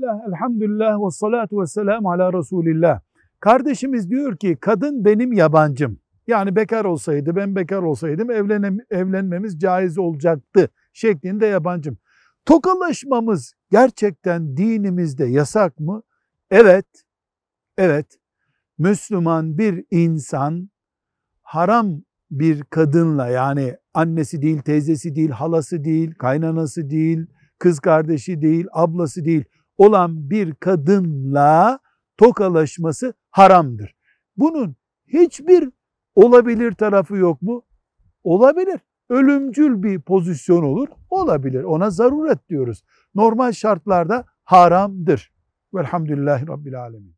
Bismillah, elhamdülillah ve salatu ve selamu ala Resulillah. Kardeşimiz diyor ki kadın benim yabancım. Yani bekar olsaydı, ben bekar olsaydım evlenem, evlenmemiz caiz olacaktı şeklinde yabancım. Tokalaşmamız gerçekten dinimizde yasak mı? Evet, evet. Müslüman bir insan haram bir kadınla yani annesi değil, teyzesi değil, halası değil, kaynanası değil, kız kardeşi değil, ablası değil olan bir kadınla tokalaşması haramdır. Bunun hiçbir olabilir tarafı yok mu? Olabilir. Ölümcül bir pozisyon olur. Olabilir. Ona zaruret diyoruz. Normal şartlarda haramdır. Velhamdülillahi Rabbil Alemin.